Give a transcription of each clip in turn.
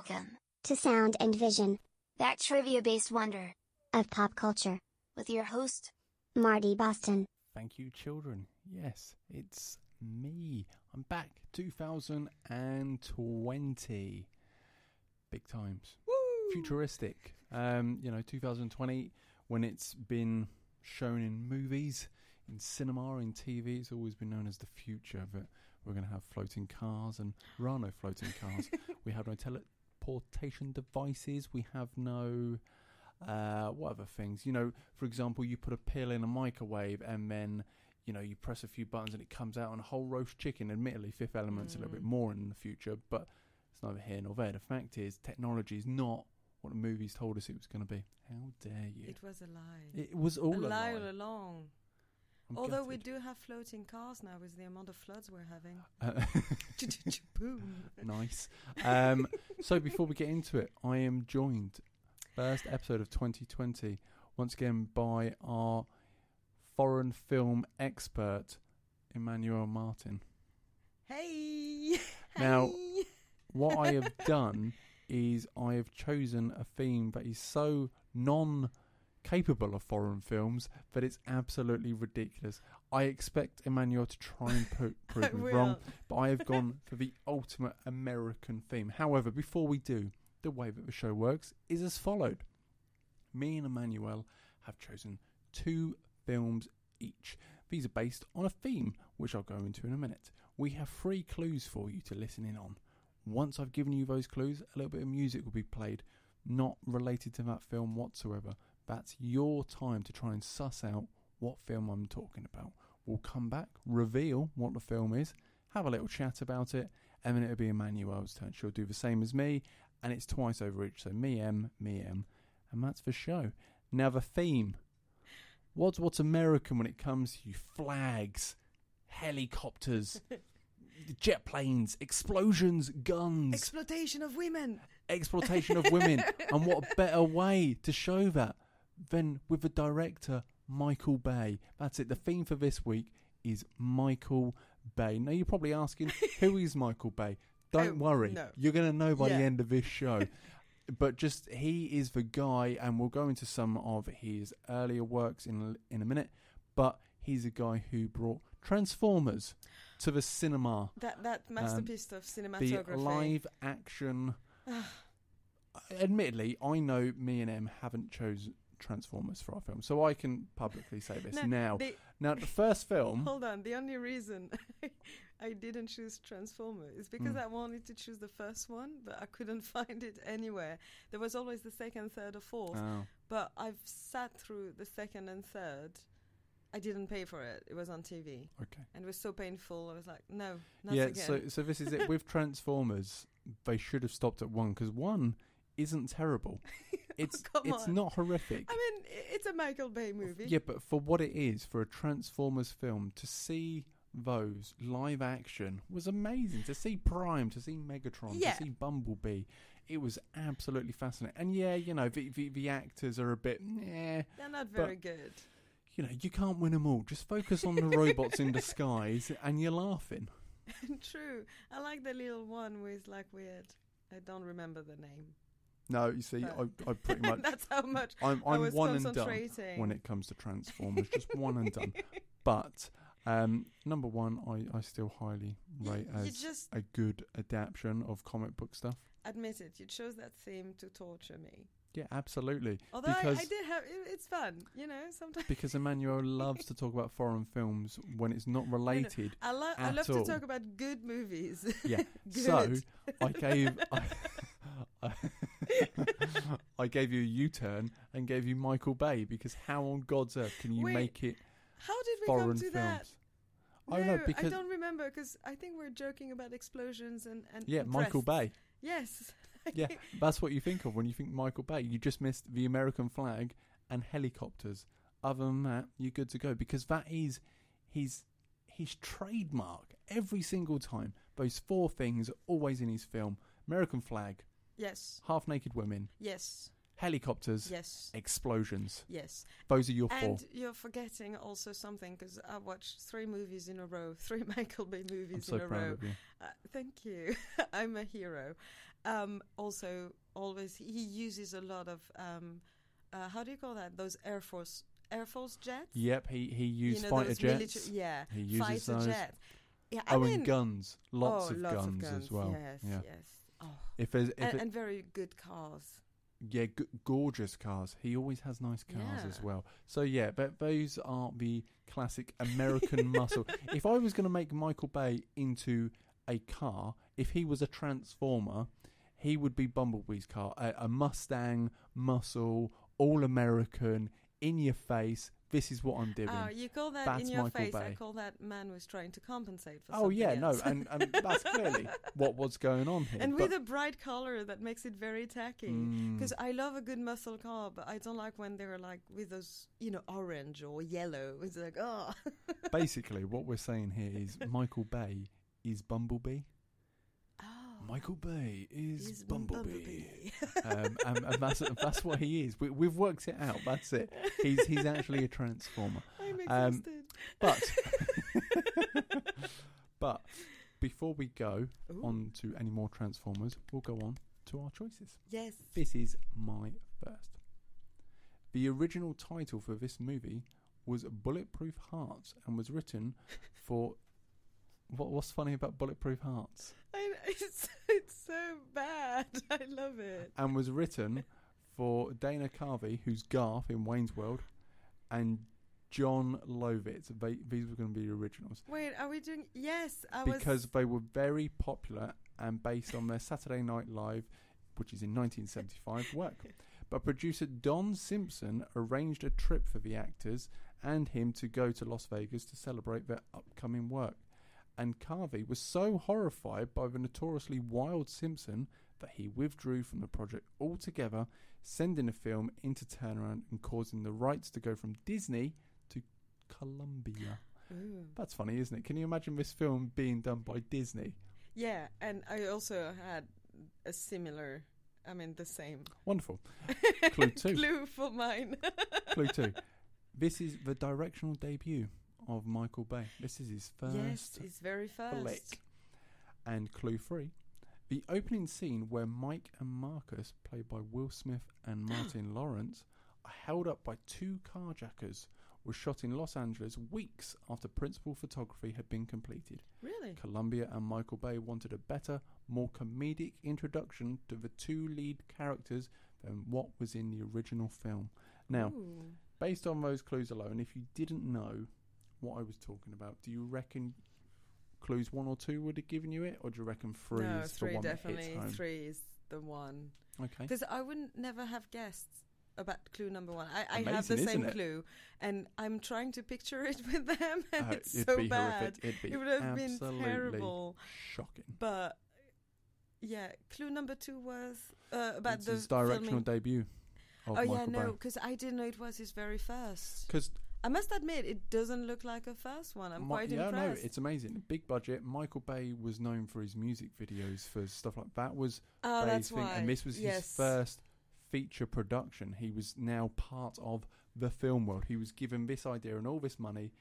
Welcome to Sound and Vision, that trivia based wonder of pop culture, with your host, Marty Boston. Thank you, children. Yes, it's me. I'm back 2020. Big times. Woo! Futuristic. Um, you know, 2020, when it's been shown in movies, in cinema, in TV, it's always been known as the future. But we're going to have floating cars, and there are no floating cars. we have no teleportation devices. We have no. Uh, what other things? You know, for example, you put a pill in a microwave and then, you know, you press a few buttons and it comes out on a whole roast chicken. Admittedly, Fifth Element's a little bit Mm. more in the future, but it's neither here nor there. The fact is, technology is not what the movies told us it was going to be. How dare you? It was a lie. It, was all a a lie lie. all along. Although we do have floating cars now with the amount of floods we're having. Uh, Boom. nice. Um, so before we get into it, I am joined first episode of 2020 once again by our foreign film expert Emmanuel Martin. Hey. Now- Hey. What I have done is I have chosen a theme that is so non capable of foreign films but it's absolutely ridiculous. I expect Emmanuel to try and po- prove me wrong, but I have gone for the ultimate American theme. However, before we do, the way that the show works is as followed. Me and Emmanuel have chosen two films each. These are based on a theme, which I'll go into in a minute. We have three clues for you to listen in on. Once I've given you those clues, a little bit of music will be played, not related to that film whatsoever. That's your time to try and suss out what film I'm talking about. We'll come back, reveal what the film is, have a little chat about it, and then it'll be Emmanuel's turn. She'll do the same as me, and it's twice over each. So me M, me M, and that's the show. Now the theme. What's what's American when it comes to you? Flags, helicopters, jet planes, explosions, guns, Exploitation of women. exploitation of women. and what a better way to show that than with the director Michael Bay. That's it. The theme for this week is Michael Bay. Now you're probably asking, who is Michael Bay? Don't Oh, worry, no. you're going to know by Yeah. the end of this show. but just he is the guy, and we'll go into some of his earlier works in a, in a minute. But he's a guy who brought Transformers to the cinema That that masterpiece um, of the cinematography. live action. Admittedly, I know me and Em haven't chosen Transformers for our film, so I can publicly say this No, now. the- Now, the first film, Hold on. The only reason I didn't choose Transformers is because Mm. I wanted to choose the first one, but I couldn't find it anywhere. There was always the second, third, or fourth. oh, But I've sat through the second and third. I didn't pay for it. It was on TV, okay, and it was so painful. I was like, no, not yeah. again. So, so this is it with Transformers. They should have stopped at one because one isn't terrible. It's Oh, it's on. not horrific. I mean, it's a Michael Bay movie. Yeah, but for what it is, for a Transformers film, to see those live action was amazing. To see Prime, to see Megatron, Yeah. to see Bumblebee, it was absolutely fascinating. And yeah, you know, the, the, the actors are a bit, yeah, They're not very good. you know, you can't win them all. Just focus on the robots in disguise and you're laughing. True. I like the little one with like weird. I don't remember the name. No, you see, I, I pretty much, That's how much I'm, I I'm one and done when it comes to Transformers. just one and done. But um, number one, I, I still highly rate you as just a good adaptation of comic book stuff. admit it. You chose that theme to torture me. Yeah, absolutely. Although I, Because- I did have, it, it's fun, you know. Sometimes Because Emmanuel loves to talk about foreign films when it's not related. I, lo- I love all. to talk about good movies. Yeah. good. So I gave I, I gave you a U-turn and gave you Michael Bay because how on God's earth can you Wait, make it how did we foreign come to films? that? I don't know No, because don't remember because I think we're joking about explosions and and yeah, Michael. Bay. Yes. Yeah, that's what you think of when you think Michael Bay. You just missed the American flag and helicopters. Other than that, you're good to go because that is his his trademark. Every single time, those four things are always in his film: American flag, Yes. half naked women, Yes. helicopters, Yes. explosions. Yes. Those are your four. And you're forgetting also something because I watched three movies in a row, three Michael Bay movies I'm so in a proud row. of you. Uh, thank you. I'm a hero. um, also always he uses a lot of um, uh, how do you call that? Those Air Force Air Force jets. Yep, he he used you know, fighter jets. yeah, He uses fighter those. jets. Yeah, I oh, mean, and guns. Lots, oh, of, lots guns of guns as well. Yes, yeah. yes. If there's if and, it, and very good cars. yeah, g- gorgeous cars. He always has nice cars as well. So yeah, but those are the classic American muscle. If I was going to make Michael Bay into a car, if he was a transformer, he would be Bumblebee's car, a, a Mustang muscle, all American, in your face. This is what I'm doing. Oh, you call that That's in your Michael face. I call that man was trying to compensate for something. oh yeah, no, and, and that's clearly what was going on here. and but- with a bright color that makes it very tacky. Mm. Because I love a good muscle car, but I don't like when they're like with those, you know, orange or yellow. It's like, oh. basically what we're saying here is Michael Bay is Bumblebee. Michael Bay is He's Bumblebee, um, and, and that's that's what he is. We, we've worked it out. That's it. He's he's actually a transformer. I'm Um. But but before we go Ooh. on to any more transformers, we'll go on to our choices. yes. This is my first. The original title for this movie was Bulletproof Hearts and was written for. What, what's funny about Bulletproof Hearts? I, it's, it's so bad. I love it. And was written for Dana Carvey, who's Garth in Wayne's World, and Jon Lovitz. They, these were going to be the originals Wait, are we doing? Yes, I because was. they were very popular and based on their Saturday Night Live, which is in 1975, work. But producer Don Simpson arranged a trip for the actors and him to go to Las Vegas to celebrate their upcoming work. And Carvey was so horrified by the notoriously wild Simpson that he withdrew from the project altogether, sending the film into turnaround and causing the rights to go from Disney to Columbia. Ooh. That's funny, isn't it? Can you imagine this film being done by Disney? Yeah, and I also had a similar. I mean, the same. Wonderful. Clue two. Clue for mine. Clue two. This is the directional debut of Michael Bay. This is his first yes, it's very fast. flick. And clue three. The opening scene where Mike and Marcus, played by Will Smith and Martin Lawrence, are held up by two carjackers, was shot in Los Angeles weeks after principal photography had been completed. Really? Columbia and Michael Bay wanted a better, more comedic introduction to the two lead characters than what was in the original film. Now, Ooh. based on those clues alone, if you didn't know what I was talking about, do you reckon clues one or two would have given you it, or do you reckon three no, is three the one definitely. that hits home? Three is the one. Okay. Because I wouldn't never have guessed about clue number one. I, I have the same clue, and I'm trying to picture it with them, and Uh, it's so bad. It'd be It would have been terrible. shocking. But yeah, clue number two was uh, about it's the his directional filming. debut oh Michael yeah, no, because I didn't know it was his very first. Because I must admit, it doesn't look like a first one. I'm quite yeah, no, it's amazing. Big budget. Michael Bay was known for his music videos for stuff like that. Was oh, Bay's that's thing, why. and this was yes. his first feature production. He was now part of the film world. He was given this idea and all this money,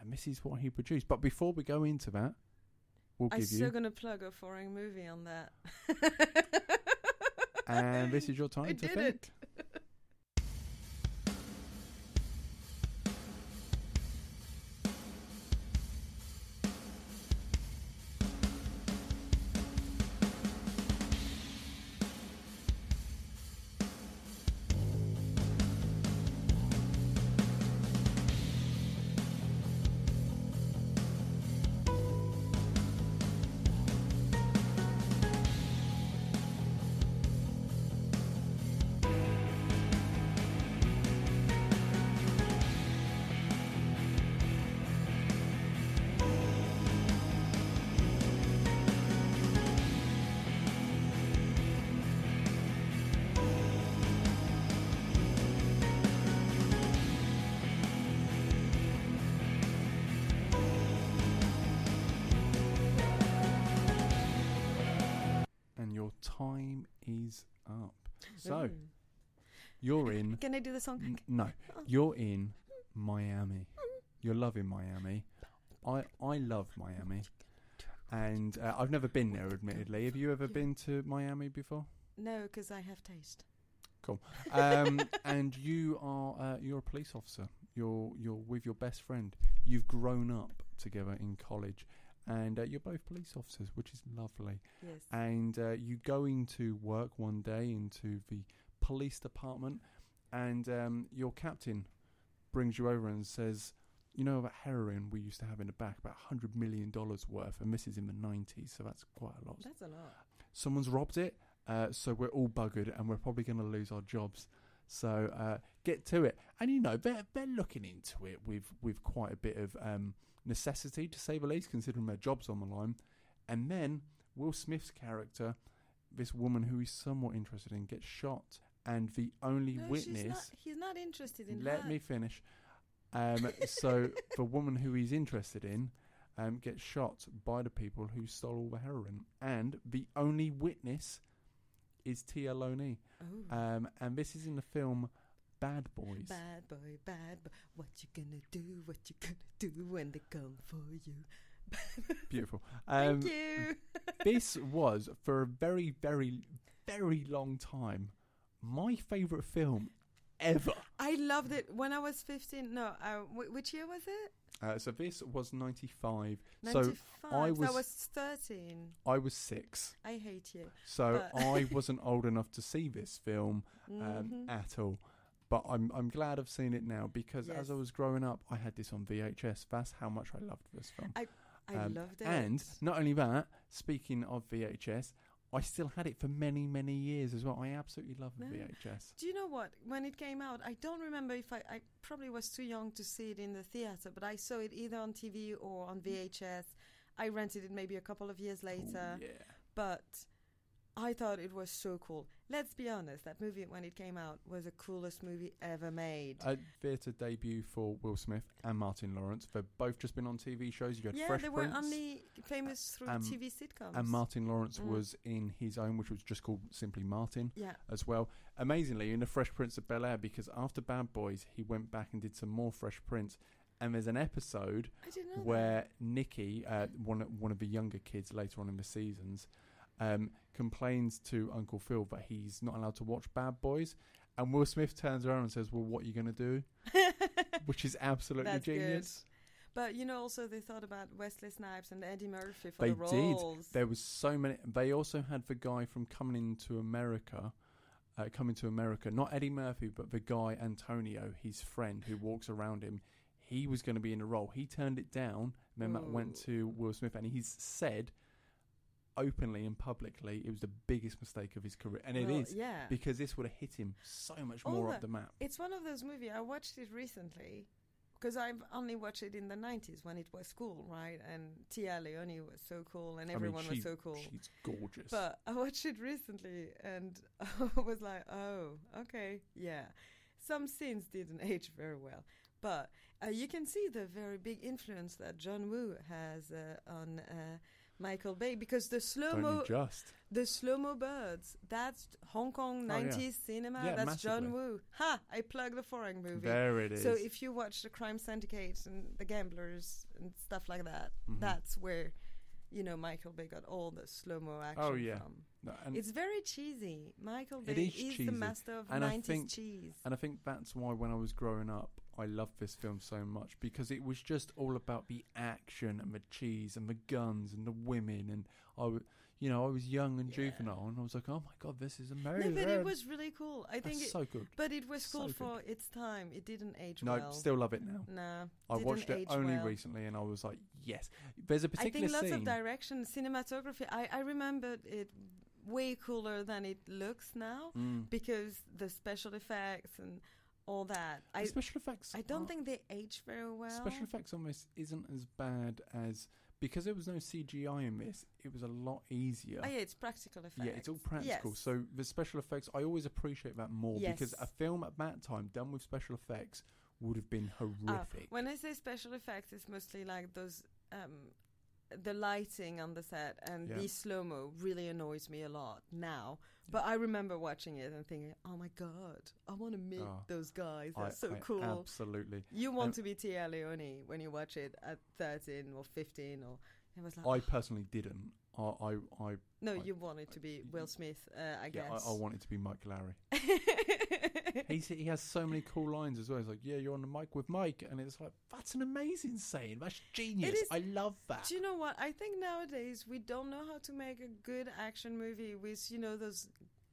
and this is what he produced. But before we go into that, we'll I'm still you, gonna plug a foreign movie on that. and this is your time I to did think. it. Can I do the song? No, you're in Miami. You're loving Miami. I I love Miami. and uh, I've never been there, admittedly. Have you ever been to Miami before? No, because I have taste. Um, and you are uh, you're a police officer. You're you're with your best friend. You've grown up together in college, and uh, you're both police officers, which is lovely. Yes. And uh, you go into work one day into the police department, and um, your captain brings you over and says, "You know about heroin we used to have in the back, about hundred million dollars worth, and this is in the '90s, so that's quite a lot. That's a lot. Someone's robbed it, uh, so we're all buggered, and we're probably going to lose our jobs." So uh, get to it, and you know they're they're looking into it with with quite a bit of um, necessity, to say the least, considering their jobs on the line. And then Will Smith's character, this woman who he's somewhat interested in, gets shot, and the only No, witness. not, he's not interested in Let her. me finish. Um, so the woman who he's interested in um, gets shot by the people who stole all the heroin, and the only witness is Téa Leoni. Oh. Um, and this is in the film Bad Boys. Bad boy, bad boy. What you gonna do? What you gonna do when they come for you? Beautiful. Um, Thank you. this was for a very, very, very long time my favourite film ever. I loved it when I was 15. No, uh, which year was it? Uh, so this was ninety five. 95. So I was- I was 13. I was six. I hate you. So I wasn't old enough to see this film um, Mhm. at all. But I'm I'm glad I've seen it now because as I was growing up, I had this on VHS. That's how much I loved this film. I um, loved it. And not only that, speaking of VHS, I still had it for many many years as well. I absolutely love the No. VHS. Do you know what? When it came out, I don't remember if I, I probably was too young to see it in the theater, but I saw it either on TV or on VHS. I rented it maybe a couple of years later, Ooh, yeah. but I thought it was so cool. Let's be honest, that movie when it came out was the coolest movie ever made. A theatre debut for Will Smith and Martin Lawrence. They've both just been on TV shows. You had yeah, Fresh they were Prince. only famous through Um, TV sitcoms. and Martin Lawrence Mm. was in his own, which was just called simply Martin. Yeah. as well. Amazingly, in the Fresh Prince of Bel Air, because after Bad Boys, he went back and did some more Fresh Prince. And there's an episode where Nikki, uh, one one of the younger kids later on in the seasons, um, complains to Uncle Phil that he's not allowed to watch Bad Boys. And Will Smith turns around and says, "Well, what are you going to do?" Which is absolutely That's good. genius. But you know, also they thought about Wesley Snipes and Eddie Murphy for They the did. There was so many. They also had the guy from Coming into America, uh, Coming to America. Not Eddie Murphy, but the guy Antonio, his friend who walks around him. He was going to be in a role. He turned it down. Then that went to Will Smith, and he's said openly and publicly it was the biggest mistake of his career, and it Well, is Yeah. because this would have hit him so much more up the map. It's one of those movies. I watched it recently because I've only watched it in the 90s when it was cool, right? And Téa Leoni was so cool and I mean, everyone she- was so cool. She's gorgeous. But I watched it recently and I was like, oh, okay, yeah. Some scenes didn't age very well. But uh, you can see the very big influence that John Woo has uh, on uh, Michael Bay because the slow mo, just? the slow mo birds, that's Hong Kong Oh, yeah. 90s cinema. Yeah, that's John. Woo. Ha! I plugged the foreign movie. There it is. So if you watch the Crime Syndicate and the Gamblers and stuff like that, Mhm. that's where, you know, Michael Bay got all the slow mo action Oh, yeah. from. No, and- it's very cheesy. Michael It Bay is is, the master of And 90s think- cheese. And I think that's why when I was growing up, I loved this film so much because it was just all about the action and the cheese and the guns and the women and I, w- you know, I was young and Yeah. juvenile and I was like, oh my god, this is No, amazing. but it was really cool. I think it, so good. but it was cool good. for its time. It didn't age well. No, still love it now. Nah, I watched it only well. recently and I was like, yes. There's a particular I think lots scene. of direction, cinematography. I, I remembered it way cooler than it looks now Mm. because the special effects and all that. The I special effects. I don't are- think they age very well. special effects almost isn't as bad as because there was no CGI in this. It was a lot easier. Oh, yeah, it's practical effects. Yeah, it's all practical. Yes. So the special effects, I always appreciate that more because a film at that time done with special effects would have been Uh, horrific. when I say special effects, it's mostly like those. Um, the lighting on the set and Yeah. the slow mo really annoys me a lot now. But I remember watching it and thinking, "Oh my god, I want to meet Oh, those guys. I- That's so I cool." Absolutely. You want Um, to be Téa Leoni when you watch it at 13 or 15 or It was like, I personally didn't. I, I, I no, I- you wanted to be Will Smith, uh, I yeah, guess. I, I wanted to be Mike Lowrey. He's, he has so many cool lines as well. He's like, "Yeah, you're on the mic with Mike," and it's like, "That's an amazing saying. That's genius. is- I love that." Do you know what? I think nowadays we don't know how to make a good action movie with you know those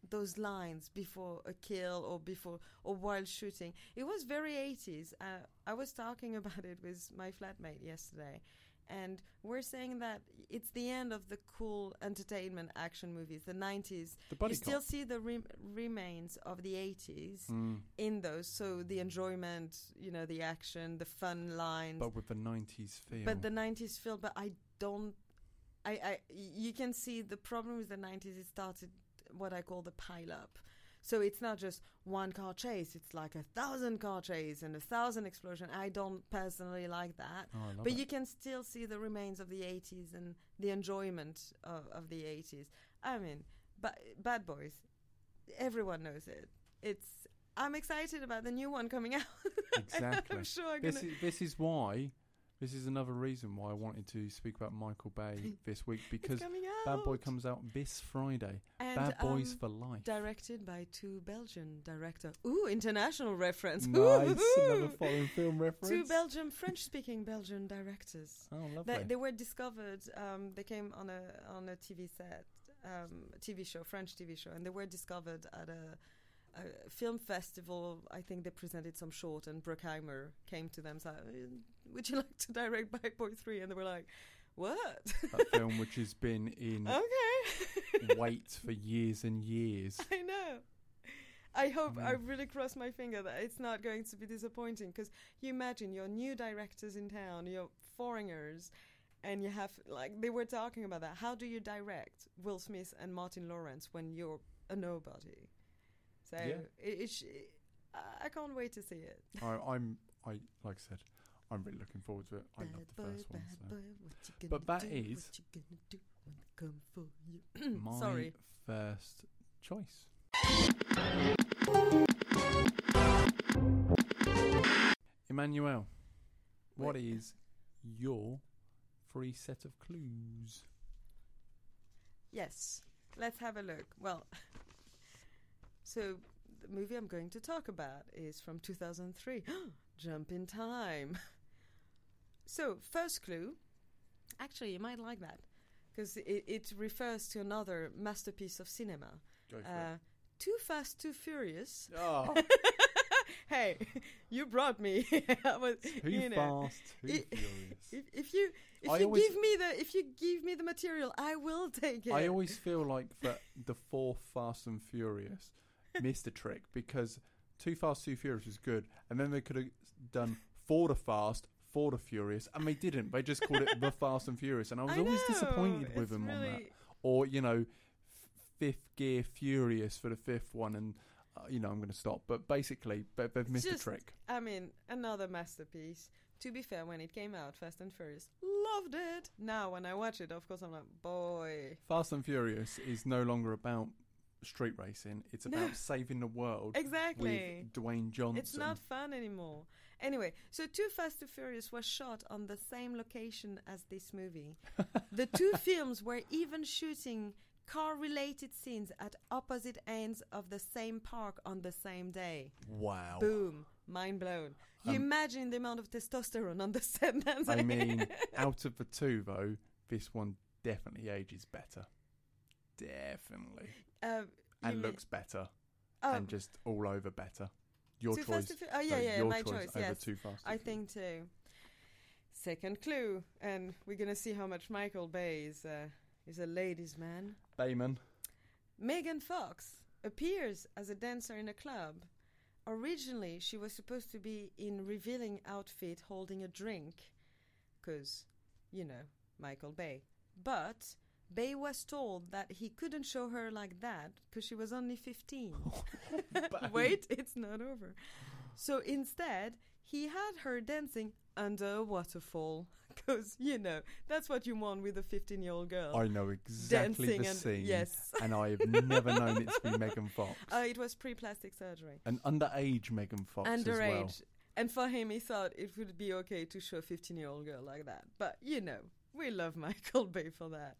those lines before a kill or before or while shooting. It was very 80s. Uh, I was talking about it with my flatmate yesterday. And we're saying that it's the end of the cool entertainment action movies, the 90s. the you still cop. see the rem- remains of the 80s Mm, in those. So the enjoyment, you know, the action, the fun lines but with the '90s feel. but the 90s feel but i don't I, I you can see the problem with the 90s it started what i call the pile up so it's not just one car chase it's like a thousand car chase and a thousand explosion i don't personally like that oh, but it. you can still see the remains of the 80s and the enjoyment of, of the 80s i mean ba- bad boys everyone knows it it's i'm excited about the new one coming out Exactly. i'm sure i'm this is this is why. This is another reason why I wanted to speak about Michael Bay this week because it's coming out Bad Boy comes out this Friday. and, Bad Boys um, for Life. Directed by two Belgian director. Ooh, international reference. Nice, another foreign film reference. Two Belgian, French-speaking Belgian directors. Oh, lovely. They, they were discovered. Um, they came on a on a TV set, um, TV show, French TV show, and they were discovered at a, a film festival. I think they presented some short, and Bruckheimer came to them. So, would you like to direct Bad Boy Three? And they were like, "What? that film which has been in okay." wait for years and years. I know. I hope I, mean- really cross my finger that it's not going to be disappointing because you imagine your new directors in town, your foreigners, and you have like they were talking about that. How do you direct Will Smith and Martin Lawrence when you're a nobody? So Yeah. it, it sh- I- I can't wait to see it. I, I'm, I like I said, I'm really looking forward to it. I love the boy, first one. So. boy, what you gonna But that do? is what you gonna do when they come for you. My Sorry. first choice. Emmanuel, what Wait. is your free set of clues? Yes, let's have a look. Well, so the movie I'm going to talk about is from 2003. Jump in time. So, first clue. Actually, you might like that because it, it refers to another masterpiece of cinema. Uh, Too Fast, Too Furious. Oh, hey, you brought me. Was, too you know, fast, too furious. If, if you if I you give me the if you give me the material, I will take it. I always feel like that the fourth Fast and Furious missed a trick because Too Fast, Too Furious was good, and then they could have done Four to Fast, For the Furious, and they didn't. They just called it The Fast and Furious, and I was I always know, disappointed with it's them on that. Or you know, f- Fifth Gear Furious for the fifth one, and uh, you know I'm going to stop. But basically, they, they've missed Just- a trick. I mean, another masterpiece. To be fair, when it came out, Fast and Furious, loved it. Now, when I watch it, of course, I'm like, boy. Fast and Furious is no longer about street racing; it's about saving the world Exactly. with Dwayne Johnson. It's not fun anymore. Anyway, so Too Fast and Furious was shot on the same location as this movie. the two films were even shooting car related scenes at opposite ends of the same park on the same day. Wow. Boom. Mind blown. You Um, imagine the amount of testosterone on the set. that's I mean, out of the two, though, this one definitely ages better. Definitely. Uh, And looks better. oh, and just all over better. Your Too choice. Fast Oh, yeah, sorry, yeah, my choice, choice, yes. Too Fast. I think too. Second clue, and we're gonna see how much Michael Bay is uh, is a ladies' man. Bayman. Megan Fox appears as a dancer in a club. Originally, she was supposed to be in revealing outfit holding a drink, because, you know, Michael Bay. But Bay was told that he couldn't show her like that because she was only 15. Bay. Wait, it's not over. So instead, he had her dancing under a waterfall. Because, you know, that's what you want with a 15 year old girl. I know exactly dancing the and scene. yes. And I have never known it to be Megan Fox. Uh, it was pre plastic surgery. An underage Megan Fox as well. Underage. And for him, he thought it would be okay to show a 15 year old girl like that. But, you know, we love Michael Bay for that.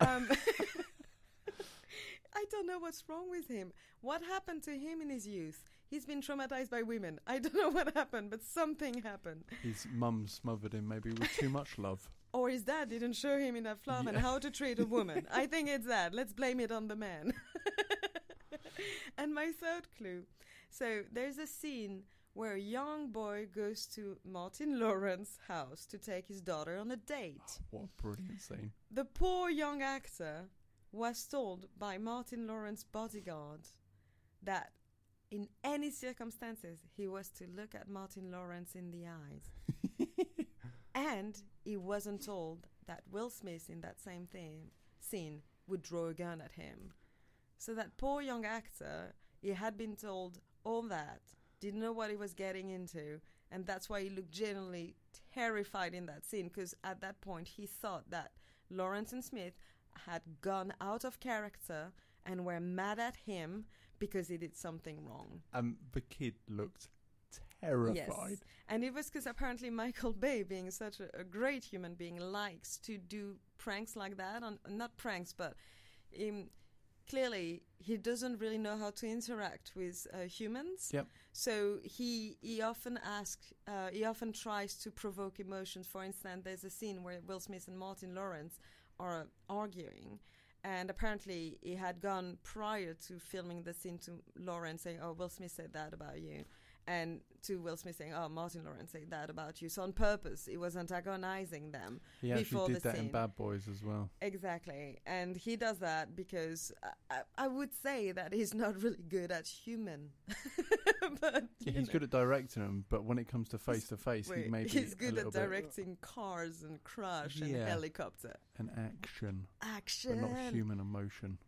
Um, I don't know what's wrong with him. What happened to him in his youth? He's been traumatized by women. I don't know what happened, but something happened. His mum smothered him maybe with too much love. Or his dad didn't show him enough love and how to treat a woman. I think it's that. Let's blame it on the man. and my third clue. So there's a scene where a young boy goes to Martin Lawrence's house to take his daughter on a date. What a brilliant scene. The poor young actor was told by Martin Lawrence's bodyguard that in any circumstances he was to look at Martin Lawrence in the eyes. and he wasn't told that Will Smith in that same thing, scene would draw a gun at him. So that poor young actor, he had been told all that, didn't know what he was getting into, and that's why he looked genuinely terrified in that scene because at that point he thought that Lawrence and Smith had gone out of character and were mad at him because he did something wrong. Um, the kid looked terrified. Yes. And it was because apparently Michael Bay, being such a, a great human being, likes to do pranks like that. On not pranks, but um, clearly he doesn't really know how to interact with uh, humans. Yep. So he he often asks, uh, he often tries to provoke emotions. For instance, there's a scene where Will Smith and Martin Lawrence are arguing. And apparently, he had gone prior to filming the scene to Lawrence saying, "Oh, Will Smith said that about you," and to Will Smith saying, "Oh, Martin Lawrence said that about you." So on purpose, he was antagonizing them. He actually Before did the that in. Bad Boys as well. Exactly, and he does that because I, I, would say that he's not really good at human. but Yeah, he's know, good at directing them, but when it comes to face to face, he wait, may be he's good at directing cars and crash and helicopter an action, action. but not human emotion.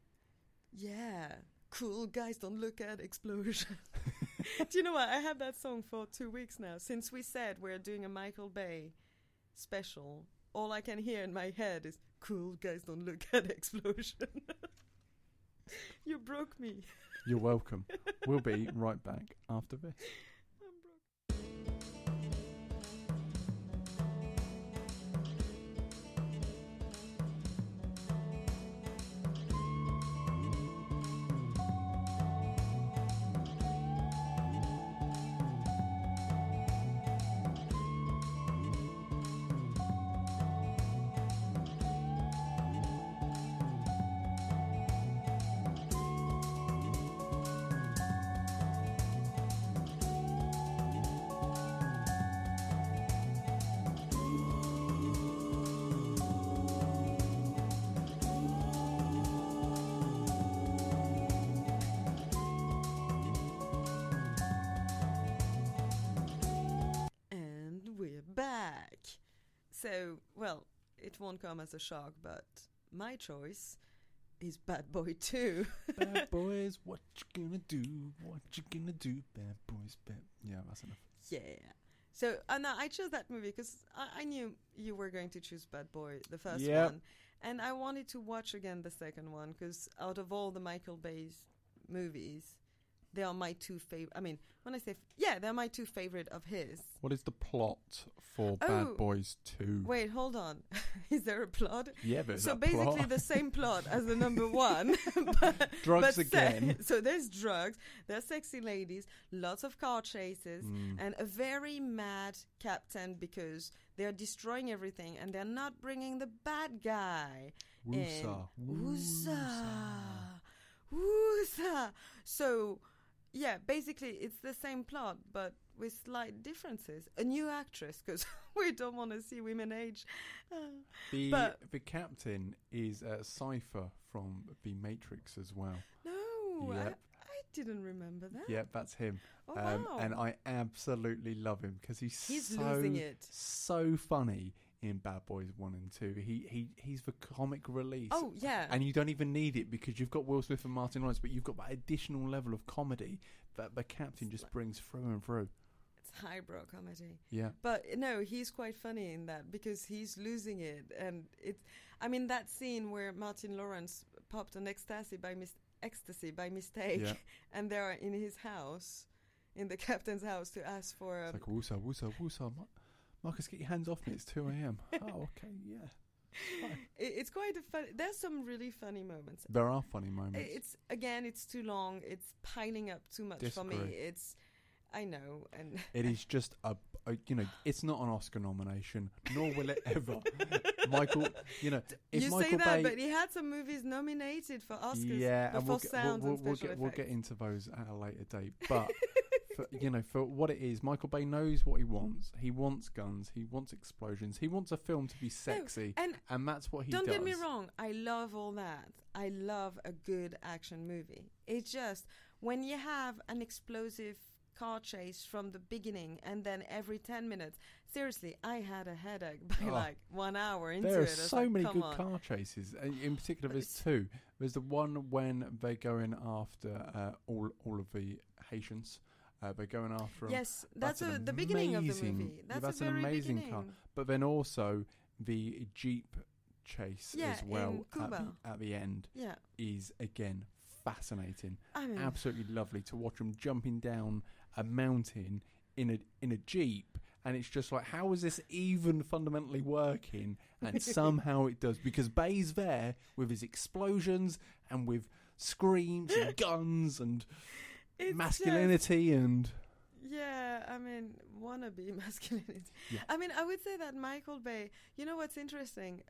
Yeah, cool guys don't look at explosion. Do you know what? I had that song for two weeks now. Since we said we're doing a Michael Bay special, all I can hear in my head is "Cool guys don't look at explosion." you broke me. You're welcome. we'll be right back after this. Come as a shock, but my choice is Bad Boy 2. Bad boys, what you gonna do? What you gonna do? Bad boys, bad. Yeah, that's enough. Yeah. So no, I chose that movie because I, I knew you were going to choose Bad Boy, the first Yep. one, and I wanted to watch again the second one because out of all the Michael Bay's movies, they are my two favorite. I mean, when I say f- yeah, they're my two favorite of his. What is the plot for Oh. Bad Boys Two? Wait, hold on. is there a plot? Yeah, there's so basically plot. the same plot as the number one. but, Drugs but se- again. so there's drugs, there's sexy ladies, lots of car chases, Mm. and a very mad captain because they're destroying everything and they're not bringing the bad guy. in. Woosa, Woosa. Woosa. So, yeah, basically it's the same plot but with slight differences. A new actress because we don't want to see women age. Uh, The But- the captain is uh, Cypher from The Matrix as well. no, I, Yep. I didn't remember that. Yep, that's him. Oh, um, wow. And I absolutely love him because he's, He's so losing it. so funny in Bad Boys One and Two. He he he's the comic relief. Oh, yeah. And you don't even need it because you've got Will Smith and Martin Lawrence, but you've got that additional level of comedy that the captain just brings through and through. it's highbrow comedy. Yeah. But no, he's quite funny in that because he's losing it, and it's. I mean, that scene where Martin Lawrence popped an ecstasy by mis- ecstasy by mistake, Yeah. and they're in his house, in the captain's house, to ask for. It's Um, like, woosa, woosa, woosa. Mar- Marcus, get your hands off me. It's 2 a.m. oh, okay, yeah. it, it's quite a fun. There's some really funny moments. There are funny moments. It's again, it's too long. It's piling up too much for me. It's, I know, and It is just a, a, you know, it's not an Oscar nomination, nor will it ever. Michael, you know, if you Michael say that, Bay, but he had some movies nominated for Oscars. yeah, and we'll get, we'll, we'll, and we'll special get we'll get into those at a later date. But for, you know, for what it is, Michael Bay knows what he wants. He wants guns. He wants explosions. He wants a film to be sexy, and and that's what he does. don't does. get me wrong, I love all that. I love a good action movie. It's just when you have an explosive car chase from the beginning and then every 10 minutes seriously i had a headache by Oh. like one hour into There are it I was so like, many good on. car chases. Uh, In particular, there's two. There's the one when they're going after uh, all all of the Haitians. Uh, they're going after 'em. yes That's that's, a, the beginning of the movie that's, that's an amazing beginning car. But then also the jeep chase Yeah, as well at the, at the end yeah is again fascinating. i mean Absolutely lovely to watch them jumping down a mountain in a in a jeep. And it's just like, how is this even fundamentally working? And somehow it does because Bay's there with his explosions and with screams and guns and it's just- masculinity and Yeah, I mean, wannabe masculinity. Yeah. I mean, I would say that Michael Bay, you know what's interesting?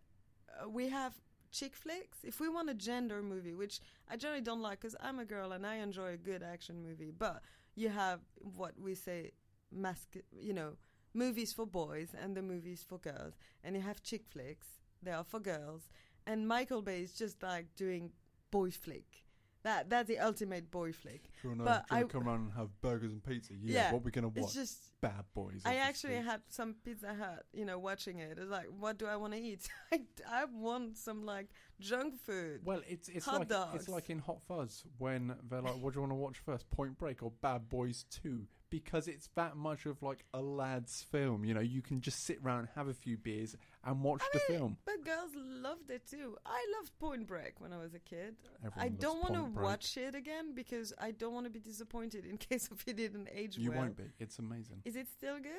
Uh, we have chick flicks. If we want a gender movie, which I generally don't like because I'm a girl and I enjoy a good action movie, but you have what we say, masc- you know, movies for boys and the movies for girls. And you have chick flicks, they are for girls. And Michael Bay is just like doing boy flick. That, that's the ultimate boy flick. Do you But want to I- come around and have burgers and pizza? Yeah. Yeah, what we're gonna watch? It's just Bad boys. I actually had some Pizza Hut, you know, watching it. It's like, what do I want to eat? I, I want some like junk food. Well, it's it's Hot like dogs. it's like in Hot Fuzz when they're like, "What do you want to watch first, Point Break or Bad Boys 2? Because it's that much of like a lad's film. You know, you can just sit around have a few beers and watch I the mean, film. But girls loved it too. I loved Point Break when I was a kid. Everyone I don't want to watch it again because I don't want to be disappointed in case if it didn't age You well. won't be. It's amazing. Is it still good?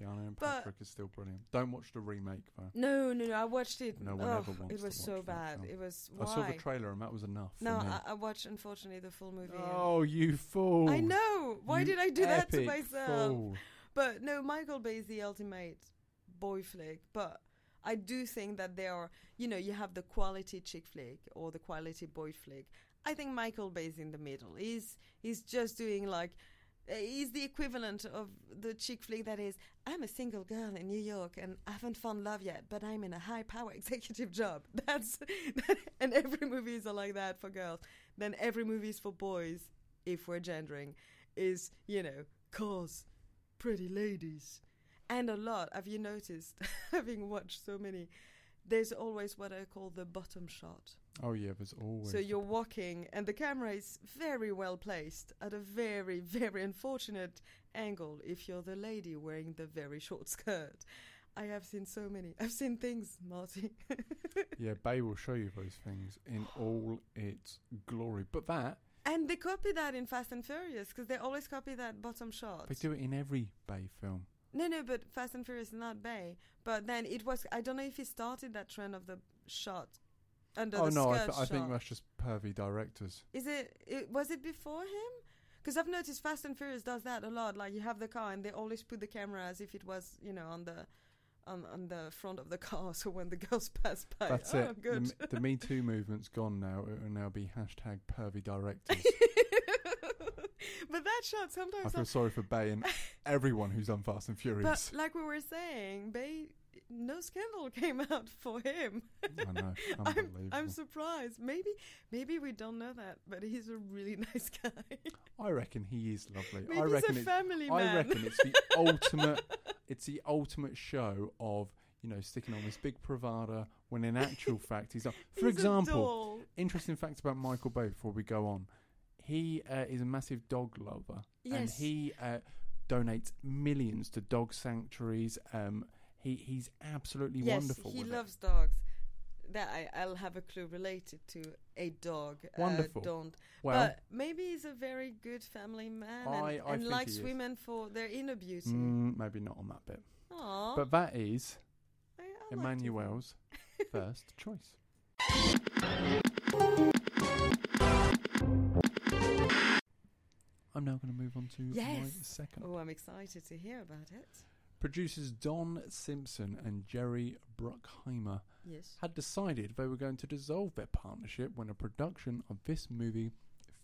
Keanu and But- Patrick is still brilliant. Don't watch the remake though. No, no, no. I watched it. No one oh, ever wants it was so bad. It was I saw the trailer and that was enough. no, for me. I, I watched unfortunately the full movie. oh, you fool! I know. Why You did I do that to myself? fool. But no, Michael Bay is the ultimate boy flick. But I do think that there are, you know, you have the quality chick flick or the quality boy flick. I think Michael Bay is in the middle. He's he's just doing like. Uh, He's the equivalent of the chick flick that is, I'm a single girl in New York and I haven't found love yet, but I'm in a high power executive job. That's and every movie is like that for girls. Then every movie is for boys, if we're gendering, is you know cars, pretty ladies, and a lot. Have you noticed, having watched so many, there's always what I call the bottom shot. Oh yeah, there's always. So you're walking, and the camera is very well placed at a very, very unfortunate angle if you're the lady wearing the very short skirt. I have seen so many. I've seen things, Marty. Yeah, Bay will show you those things in all its glory. But that and they copy that in Fast and Furious because they always copy that bottom shot. they do it in every Bay film. No, no, but Fast and Furious is not Bay. But then it was. I don't know if he started that trend of the shot under oh the no, I, th- I think that's just pervy directors. Is it, it? Was it before him? Because I've noticed Fast and Furious does that a lot. Like you have the car and they always put the camera as if it was, you know, on the. On, on the front of the car, so when the girls pass by, That's oh, it. The, good. Me- the Me Too movement's gone now. It will now be hashtag pervy directors. but that shot sometimes I feel sorry for Bay and everyone who's on Fast and Furious. But like we were saying, Bay, no scandal came out for him. I know, I'm. I'm surprised. Maybe, maybe we don't know that, but he's a really nice guy. I reckon he is lovely. maybe I reckon he's a it's family I reckon it's the ultimate. It's the ultimate show of you know sticking on this big bravado when in actual fact he's not. For He's example, interesting fact about Michael Bay before we go on. He uh, is a massive dog lover, and Yes. he uh, donates millions to dog sanctuaries. Um, he he's absolutely yes, wonderful. he loves dogs. That I, I'll have a clue related to a dog. uh, Wonderful. don't. Well, but maybe he's a very good family man and, I- I and likes women for their inner beauty. mm, maybe not on that bit. Aw, But that is I, Emmanuel's first choice. I'm now going to move on to my second. Oh, I'm excited to hear about it. Producers Don Simpson and Jerry Bruckheimer Yes. had decided they were going to dissolve their partnership when a production of this movie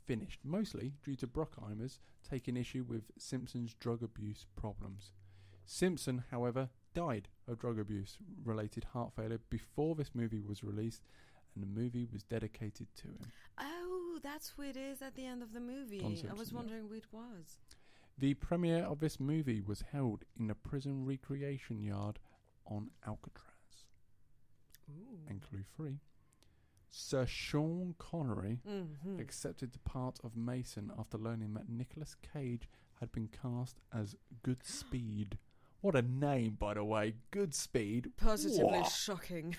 finished, mostly due to Bruckheimer's taking issue with Simpson's drug abuse problems. Simpson, however, died of drug abuse related heart failure before this movie was released, and the movie was dedicated to him. Oh, that's who it is at the end of the movie. I was yeah. wondering who it was. The premiere of this movie was held in the prison recreation yard on Alcatraz. Ooh. And clue three Sir Sean Connery Mhm. accepted the part of Mason after learning that Nicolas Cage had been cast as Goodspeed. What a name, by the way. Goodspeed. Positively shocking.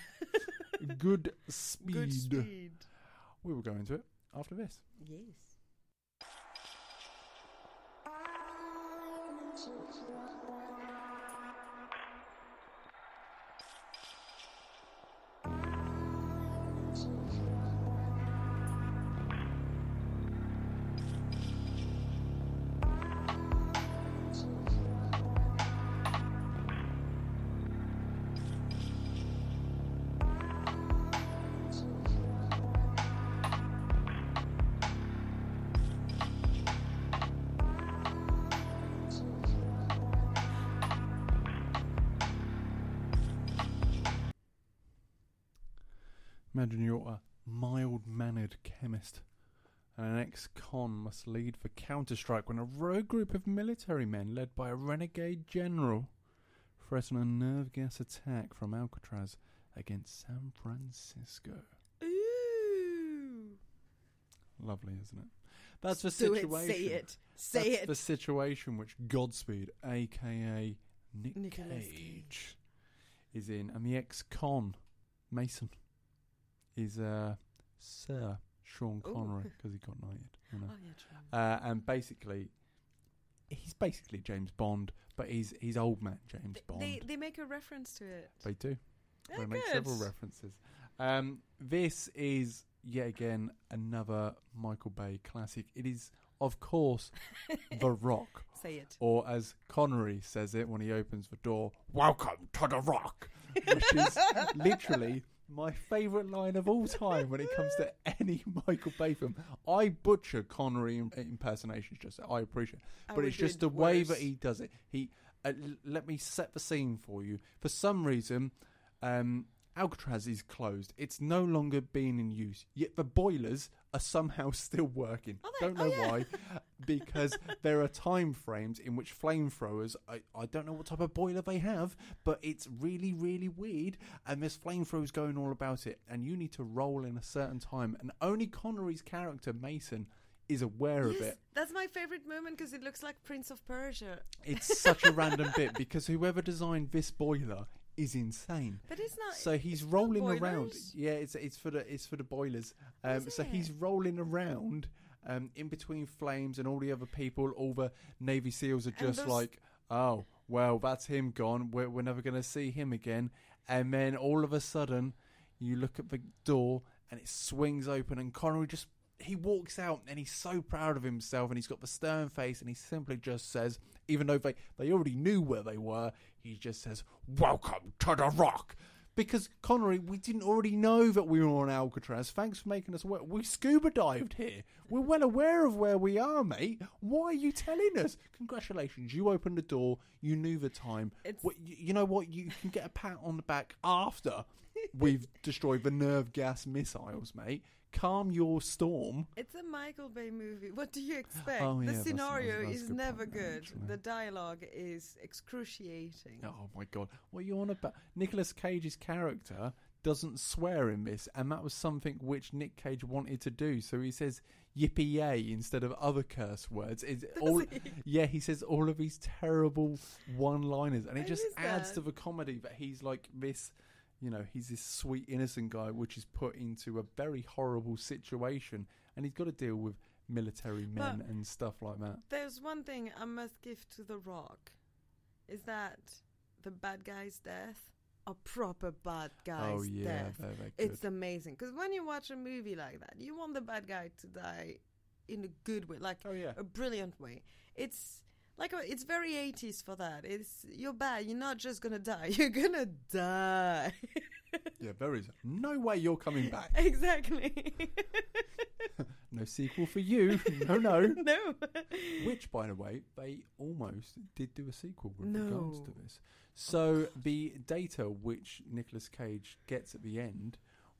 Good speed. Good speed. We will go into it after this. Yes. Jesus. Lead the counterstrike when a rogue group of military men, led by a renegade general, threaten a nerve gas attack from Alcatraz against San Francisco. Ooh. Lovely, isn't it? That's the Do situation. it. Say it. Say That's it. the situation which Godspeed, aka Nick Nicolas Cage, is in, and the ex-con Mason is uh, Sir Sean. Connery because he got knighted. You know? Oh, yeah, true. uh, and basically, he's basically James Bond, but he's he's old man James Bond. They they make a reference to it. They do. They make several references. Um, this is yet again another Michael Bay classic. It is, of course, The Rock, Say it. or as Connery says it when he opens the door, "Welcome to the Rock," which is literally my favourite line of all time when it comes to any Michael Bay film. I butcher Connery im- impersonations, just I appreciate, I but it's just it the way that he does it. He uh, l- let me set the scene for you. For some reason, um, Alcatraz is closed. It's no longer being in use. Yet the boilers are somehow still working. Don't Oh, know yeah. why, because there are time frames in which flamethrowers. I, I don't know what type of boiler they have, but it's really really weird. And there's flamethrowers going all about it, and you need to roll in a certain time. And only Connery's character Mason is aware Yes, of it. that's my favorite moment because it looks like Prince of Persia. It's such a random bit because whoever designed this boiler is insane. But it's not. So he's rolling around. Yeah, it's it's for the it's for the boilers. Um, so he's rolling around um, in between flames and all the other people. All the Navy SEALs are just those- like, oh well, that's him gone. We're we're never going to see him again. And then all of a sudden, you look at the door and it swings open, and Connery just he walks out and he's so proud of himself and he's got the stern face and he simply just says, even though they, they already knew where they were, he just says, Welcome to the rock. Because Connery, we didn't already know that we were on Alcatraz. Thanks for making us aware. We scuba dived here. We're well aware of where we are, mate. Why are you telling us? Congratulations, you opened the door. You knew the time. What- you, you know what? You can get a pat on the back after we've destroyed the nerve gas missiles, mate. Calm your storm. It's a Michael Bay movie. What do you expect? Oh, yeah, the scenario that's a is good never good. actually. The dialogue is excruciating. Oh my god, what are you on about? Nicolas Cage's character doesn't swear in this, and that was something which Nick Cage wanted to do. So he says "yippee yay" instead of other curse words. It's all, he? yeah, he says all of these terrible one-liners, and it just adds that. to the comedy that he's like this. You know, he's this sweet innocent guy, which is put into a very horrible situation, and he's got to deal with military men But- and stuff like that. There's one thing I must give to The Rock, is that the bad guy's death a proper bad guy's oh yeah, death. they're, they're. It's amazing because when you watch a movie like that, you want the bad guy to die in a good way, like oh yeah. a brilliant way. It's like it's very 80s for that. It's you're bad. You're not just gonna die. You're gonna die. Yeah, there is no way you're coming back. exactly. No sequel for you. no, no. no. Which, by the way, they almost did do a sequel with No. regards to this. So the data which nicholas Cage gets at the end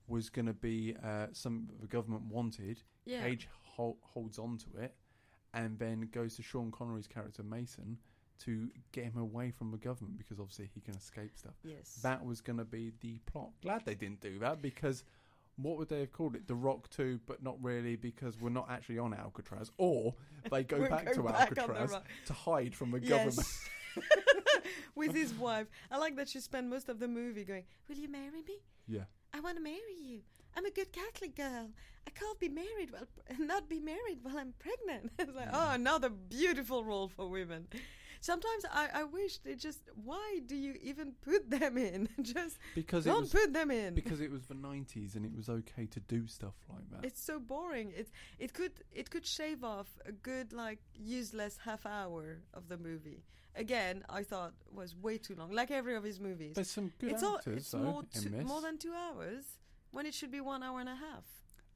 was going to be uh, some the government wanted. Yeah. Cage hol- holds on to it, and then goes to Sean Connery's character Mason to get him away from the government because obviously he can escape stuff. Yes. That was going to be the plot. Glad they didn't do that because what would they have called it? The Rock 2, but not really because we're not actually on Alcatraz. Or they go back to back Alcatraz to hide from the government. With his wife. I like that she spent most of the movie going, Will you marry me? Yeah. I want to marry you. I'm a good Catholic girl. I can't be married while not be married while I'm pregnant. it's like, oh, another beautiful role for women. Sometimes I, I wish they just. Why do you even put them in? just Because it don't was put them in. because it was the 90s and it was okay to do stuff like that. it's so boring. It it could it could shave off a good like useless half hour of the movie. Again, I thought was way too long. Like every of his movies. There's some good it's all it's though more two- more than two hours when it should be one hour and a half.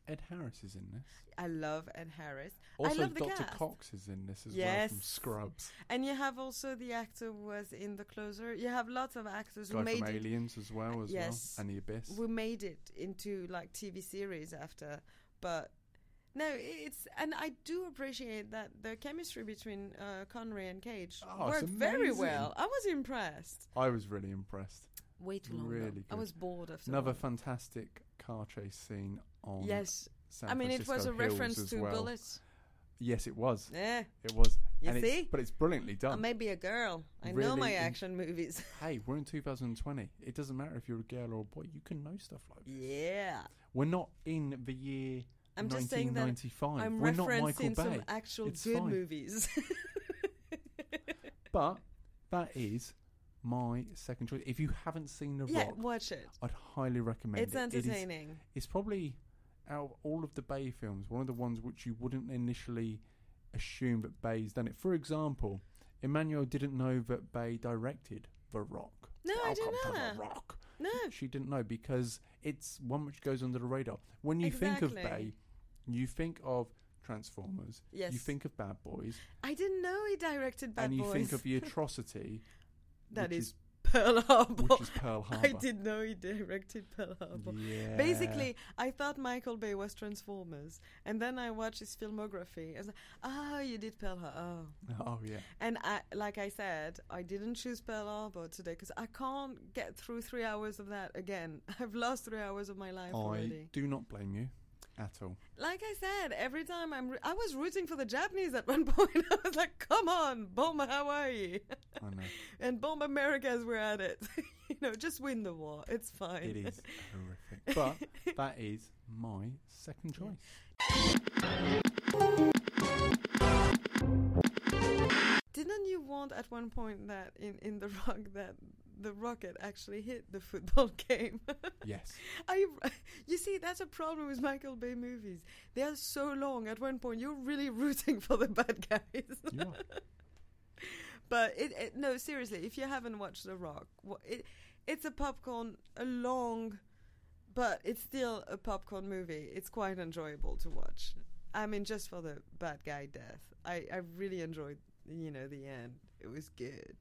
Ed Harris is in this. I love Ed Harris. Also, I love the Dr. cast. Cox is in this as well from Scrubs. And you have also the actor who was in The Closer. You have lots of actors who Guy made from it, Aliens as well as Yes. well, and The Abyss. who made it into like TV series after. But no, it's and I do appreciate that the chemistry between uh, Connery and Cage Oh, worked very well. I was impressed. I was really impressed. Way too long. Really I was bored after. Another fantastic car chase scene on Yes, San I mean it was a Hills reference to well. bullets. Yes, it was. Yeah, It was. You and see? It's, but it's brilliantly I done. may be a girl. I know my action movies. hey, we're in 2020. It doesn't matter if you're a girl or a boy. You can know stuff like this. yeah. We're not in the year I'm just saying that 1995. I'm we're not Michael referencing some Bay. actual It's good fine. movies. But that is my second choice. If you haven't seen The yeah, Rock, watch it. I'd highly recommend It's it. It is- entertaining. it's probably out of all of the Bay films, one of the ones which you wouldn't initially assume that Bay's done it. For example, Emmanuel didn't know that Bay directed The Rock. No, I didn't know that. The Rock. No, She didn't know because it's one which goes under the radar. When you think of Bay, you think of Transformers. Yes. You think of Bad Boys, I didn't know he directed Bad Boys. and you Boys. think of the atrocity, that which is Pearl Harbor. which is Pearl Harbor. I didn't know he directed Pearl Harbor. Yeah. Basically, I thought Michael Bay was Transformers, and then I watched his filmography. I was like, "Oh, you did Pearl Harbor." Oh. Oh yeah. And I, like I said, I didn't choose Pearl Harbor today because I can't get through three hours of that again. I've lost three hours of my life already. I already. do not blame you at all. Like I said, every time I'm, re- I was rooting for the Japanese at one point. I was like, "Come on, bomb Hawaii I know. and bomb America as we're at it. you know, just win the war. It's fine." It is horrific. But that is my second choice. Didn't you want at one point that in in the rock that the rocket actually hit the football game? Yes. I, you see, that's a problem with Michael Bay movies. They are so long. At one point, you're really rooting for the bad guys. You are. but it, it, no, seriously, if you haven't watched The Rock, it, it's a popcorn, a long, but it's still a popcorn movie. It's quite enjoyable to watch. I mean, just for the bad guy death, I, I really enjoyed, you know, the end. It was good.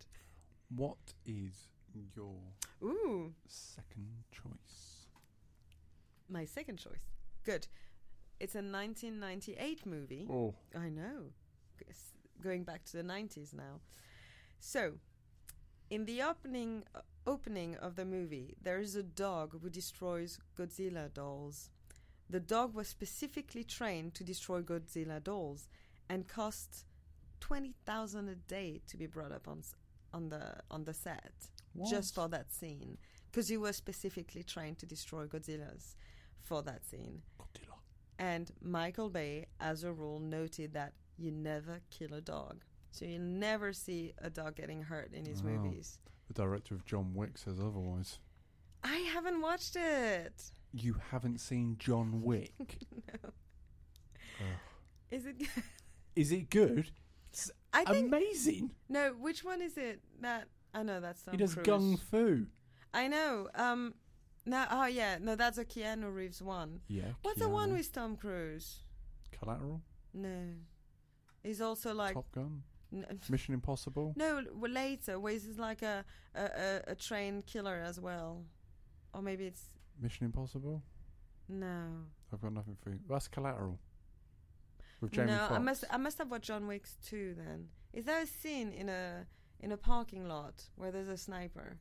What is your Ooh, second choice? my second choice. Good. It's a 1998 movie. Oh, I know. G- Going back to the 90s now. So, in the opening uh, opening of the movie, there is a dog who destroys Godzilla dolls. The dog was specifically trained to destroy Godzilla dolls and cost 20,000 a day to be brought up on on the on the set just for that scene because he was specifically trying to destroy Godzillas for that scene. Godzilla. And Michael Bay, as a rule, noted that you never kill a dog. So you never see a dog getting hurt in his Oh. movies. The director of John Wick says otherwise. I haven't watched it. You haven't seen John Wick. no. Is it? good? Is it good? I think Amazing. no. Which one is it? That I know that's Tom he does Cruise. gung fu. I know. Um. No. Oh yeah. No, that's a Keanu Reeves one. Yeah. What's the one with Tom Cruise? Collateral? No. He's also like Top Gun? n- Mission Impossible? no well, later where he's like a a, a a trained killer as well, or maybe it's Mission Impossible? no. I've got nothing for you. That's Collateral. With Jamie no, Foxx. I must I must have watched John Wick's too. Then is there a scene in a in a parking lot where there's a sniper?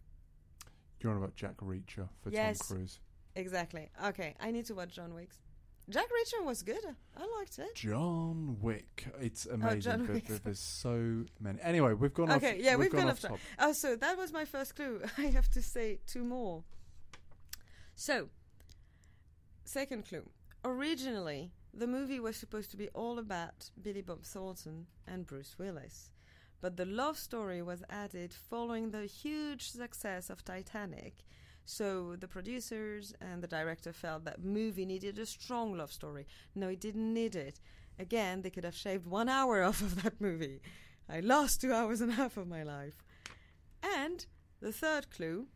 You're on about Jack Reacher for Yes. Tom Cruise. Exactly. Okay, I need to watch John Wick's. Jack Reacher was good. I liked it. John Wick. It's oh, amazing. Oh, John but- Wick. but there's so many. Anyway, we've gone off. Okay, yeah, we've gone off top. Oh, so that was my first clue. I have to say two more. So, second clue. Originally, the movie was supposed to be all about Billy Bob Thornton and Bruce Willis. But the love story was added following the huge success of Titanic. So the producers and the director felt that movie needed a strong love story. No, it didn't need it. Again, they could have shaved one hour off of that movie. I lost two hours and a half of my life. And the third clue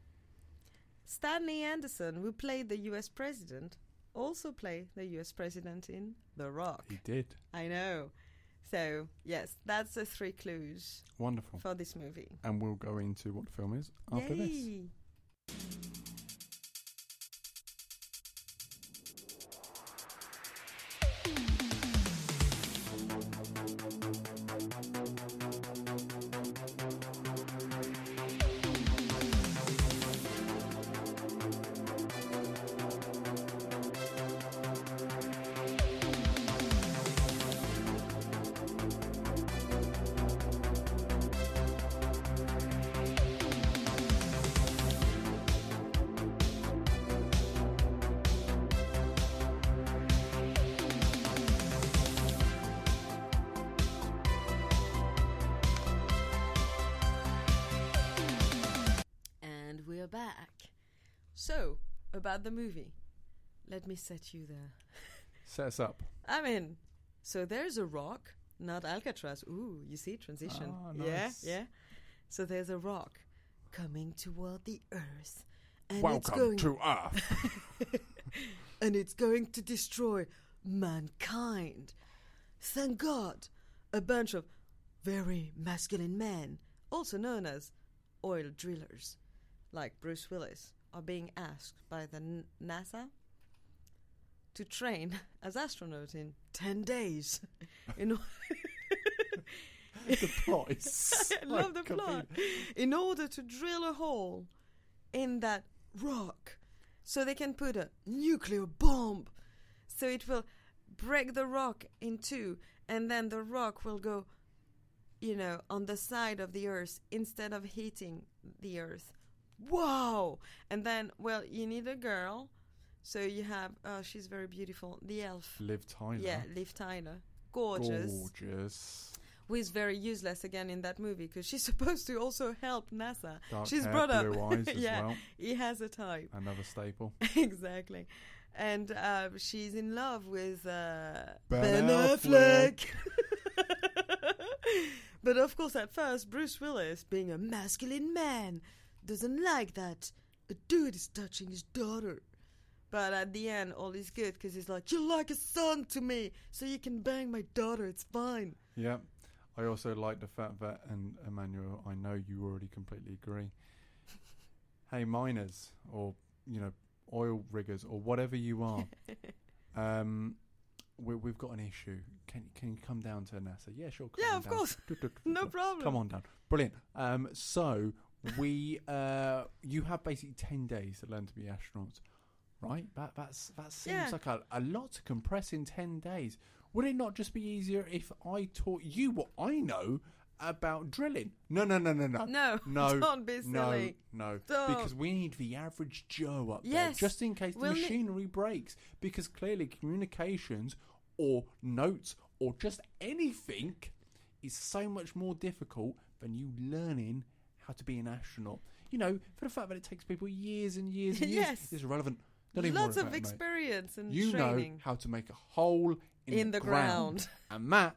Stanley Anderson, who played the US president, also played the US president in The Rock. He did. I know. So, yes, that's the three clues Wonderful. for this movie. And we'll go into what the film is after this. Yay! And So, about the movie. Let me set you there. Set us up. I mean, so there's a rock, not Alcatraz. Ooh, you see transition. Ah, yeah, nice. yeah. So there's a rock coming toward the earth. And it's going to Earth. and it's going to destroy mankind. Thank God, a bunch of very masculine men, also known as oil drillers, like Bruce Willis, are being asked by the N- NASA to train as astronauts in 10 days. in, the plot is I love the plot. in order to drill a hole in that rock so they can put a nuclear bomb so it will break the rock in two and then the rock will go you know on the side of the earth instead of hitting the earth wow and then well you need a girl so you have oh she's very beautiful the elf Liv Tyler. yeah liv tyler gorgeous Gorgeous. who is very useless again in that movie because she's supposed to also help NASA. Dark she's hair, brought up. blue eyes as yeah, well. he has a type Another staple. exactly, and uh, she's in love with uh, Ben Affleck. but of course, at first, Bruce Willis, being a masculine man, doesn't like that a dude is touching his daughter. But at the end, all is good because he's like, "You're like a son to me, so you can bang my daughter. It's fine." Yeah. I also like the fact that, and Emmanuel, I know you already completely agree. hey, miners, or, you know, oil riggers, or whatever you are, um, we, we've got an issue. Can, can you come down to NASA? Yeah, sure. come Yeah, on of down. course. No problem. Come on down. Brilliant. Um, so, we, uh, you have basically 10 days to learn to be astronauts. Right, that that's that seems Yeah. like a, a lot to compress in ten days. Would it not just be easier if I taught you what I know about drilling? No, no, no, no, no, No, no, don't be no, silly. no, Don't. because we need the average Joe up there just in case the we'll ne- machinery breaks. Because clearly, communications or notes or just anything is so much more difficult than you learning how to be an astronaut. You know, for the fact that it takes people years and years and years, Yes. it's irrelevant. Don't even Lots of about it, experience and You know how to make a hole in, in, the ground. and that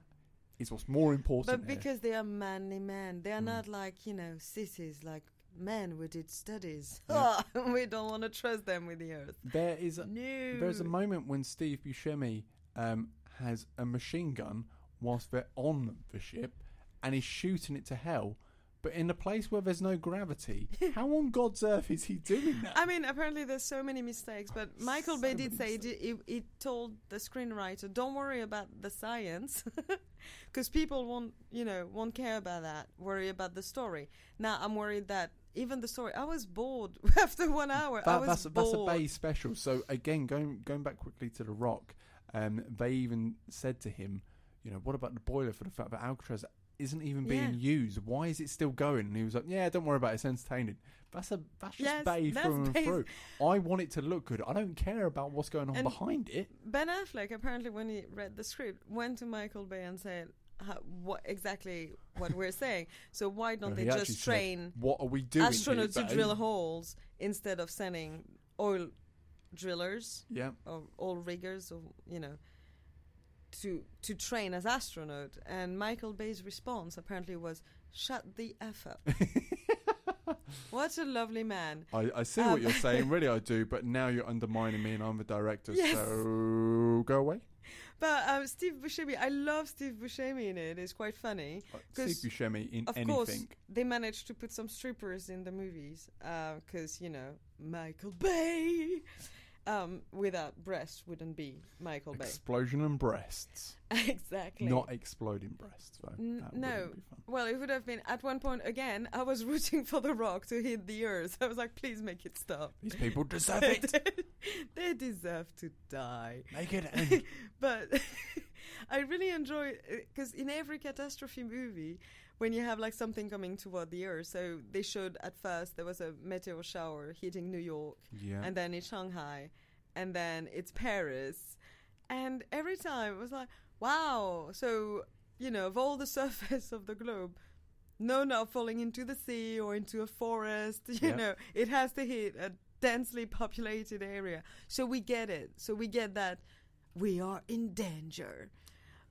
is what's more important. But here. because they are manly men, they are Mm. not like you know sissies like men who did studies. Yeah. we don't want to trust them with the earth. there is a, No. there's a moment when Steve Buscemi um, has a machine gun whilst they're on the ship, and he's shooting it to hell. But in a place where there's no gravity, how on God's earth is he doing that? I mean, apparently there's so many mistakes, but Michael So Bay did say he, he, told the screenwriter, "Don't worry about the science, because people won't, you know, won't care about that. Worry about the story." Now I'm worried that even the story, I was bored after one hour. I was that's, that's a bored. Bay special. So again, going going back quickly to the Rock, um, they even said to him, you know, what about the boiler for the fact that Alcatraz isn't even being Yeah. used? Why is it still going? And he was like, yeah, don't worry about it. It's entertaining. That's a that's just Yes, Bay that's through and Bay's- through. I want it to look good. I don't care about what's going on And- behind it. Ben Affleck apparently, when he read the script, went to Michael Bay and said, how, "What exactly what we're saying? So why don't No, they just said, train what are we doing? astronauts to drill holes instead of sending oil drillers Yeah, or oil riggers, or you know, to to train as astronaut?" And Michael Bay's response apparently was, "Shut the f up." what a lovely man. I, I see Um, what you're saying. Really, I do. But now you're undermining me, and I'm the director. Yes. So go away. But um, Steve Buscemi, I love Steve Buscemi in it. It's quite funny. Uh, Steve Buscemi in of anything. course, they managed to put some strippers in the movies because you know Michael Bay. Um, without breasts wouldn't be Michael Bay. Explosion and breasts. exactly. Not exploding breasts, though. N- That no. be fun. well, it would have been at one point again. I was rooting for the Rock to hit the Earth. I was like, please make it stop. These people deserve it. they deserve to die. Make it end. but I really enjoy because in every catastrophe movie, when you have like something coming toward the earth, so they showed at first there was a meteor shower hitting New York, Yeah. and then it's Shanghai, and then it's Paris, and every time it was like, wow. So you know, of all the surface of the globe. No, not falling into the sea or into a forest. You know, it has to hit a densely populated area. So we get it. So we get that we are in danger.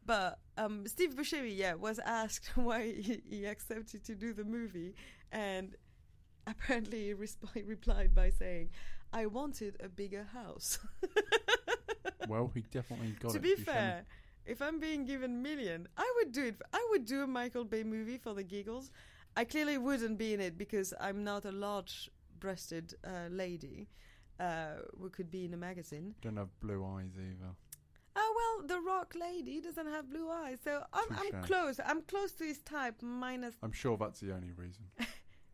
But um, Steve Buscemi, yeah, was asked why he, he accepted to do the movie, and apparently he, resp- replied by saying, "I wanted a bigger house." well, he definitely got to it. be Buscemi. fair, if I'm being given million, I would do it. I would do a Michael Bay movie for the giggles. I clearly wouldn't be in it because I'm not a large-breasted uh, lady uh, who could be in a magazine. Don't have blue eyes either. Oh well, the rock lady doesn't have blue eyes, so I'm, I'm close. I'm close to his type. Minus, I'm sure that's the only reason.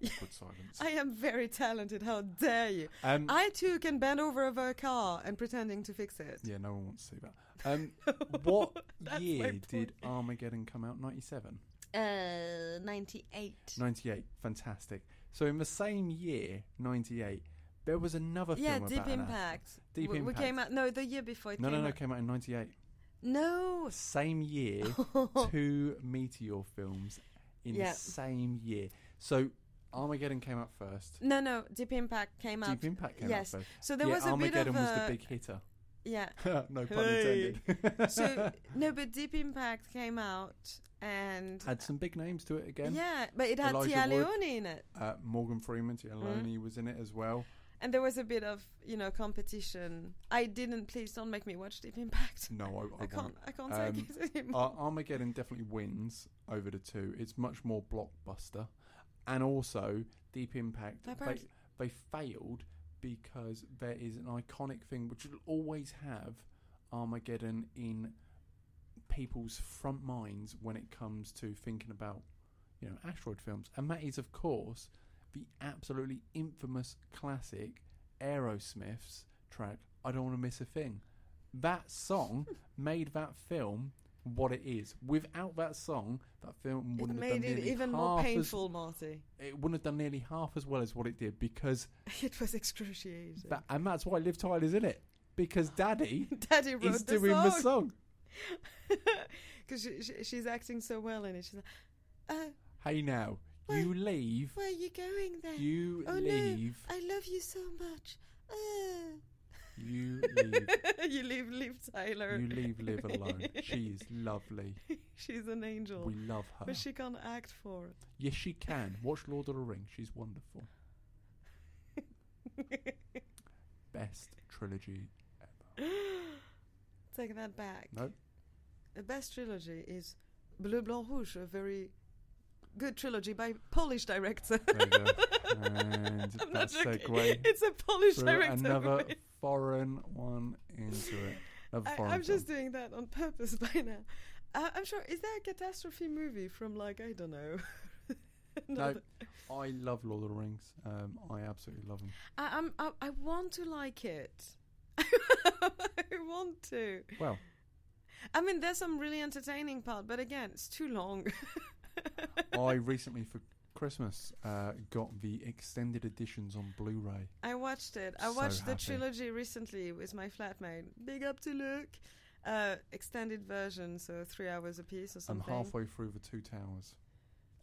Awkward silence. I am very talented. How dare you? Um, I too can bend over over a car and pretending to fix it. yeah, no one wants to see that. Um, what year did Armageddon come out? 97? Uh, ninety-eight. 98. Fantastic. So in the same year, 98, there was another Yeah, film Deep about an Impact. Deep we, Impact. we came out. No, the year before it No, came no, no, out. came out in 98. No. Same year, two Meteor films in Yeah. the same year. So Armageddon came out first. No, no. Deep Impact came out. Deep Impact came yes. out first. So there yeah, was a Armageddon bit of was a the big hitter. yeah. no pun Hey. intended. So no, but Deep Impact came out and Had some big names to it again. yeah, but it had Elijah Téa. Leoni in it, Uh, Morgan Freeman, Téa Mm. Was in it as well. And there was a bit of you know competition. I didn't. Please don't make me watch Deep Impact. No, I, I, I can't. I can't Um, take it anymore. Armageddon definitely wins over the two. It's much more blockbuster, and also Deep Impact. They, they failed because there is an iconic thing which will always have Armageddon in people's front minds when it comes to thinking about you know asteroid films, and that is of course the absolutely infamous classic Aerosmith's track. I don't want to miss a thing. That song made that film what it is. Without that song, that film it wouldn't have made it nearly even half more as- painful, Marty. it wouldn't have done nearly half as well as what it did because It was excruciating. that, and that's why Liv Tyler's in it because Daddy Daddy wrote is the doing song. the song. because she, she, she's acting so well in it. She's like, uh, Hey now, Where- You leave. Where are you going then? You Oh, no. leave. I love you so much. Uh. You leave. you leave, leave Tyler. You leave Liv alone. She is lovely. She's an angel. We love her. But she can't act for it. Yes, she can. Watch Lord of the Rings. She's wonderful. Best trilogy ever. Take that back. No, The best trilogy is Bleu Blanc Rouge, a very good trilogy by Polish director. there you go. And that segue It's a Polish director. another foreign one into it. Another I, I'm just doing that on purpose by now. Uh, I'm sure. Is there a catastrophe movie from like I don't know? No, I love Lord of the Rings. Um, I absolutely love them. I, I'm. I, I want to like it. I want to. Well, I mean, there's some really entertaining part, but again, it's too long. I recently for Christmas uh, got the extended editions on Blu-ray. I watched it. I So watched the trilogy recently with my flatmate. Big up to Luke. Uh, extended version, so three hours a piece or something. I'm halfway through the Two Towers.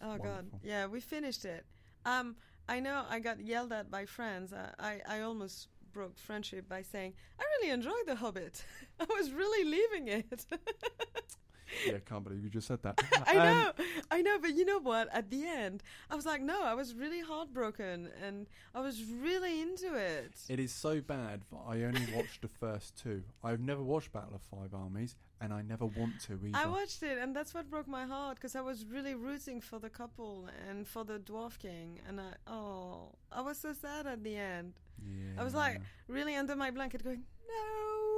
Oh god, yeah, we finished it. Um, I know I got yelled at by friends. I, I, I almost broke friendship by saying I really enjoyed The Hobbit. I was really leaving it. Yeah, I can't believe you just said that. I Um, know, I know, but you know what? At the end, I was like, no, I was really heartbroken, and I was really into it. It is so bad that I only watched the first two. I've never watched Battle of Five Armies, and I never want to either. I watched it, and that's what broke my heart because I was really rooting for the couple and for the Dwarf King, and I oh, I was so sad at the end. yeah. I was like really under my blanket, going no.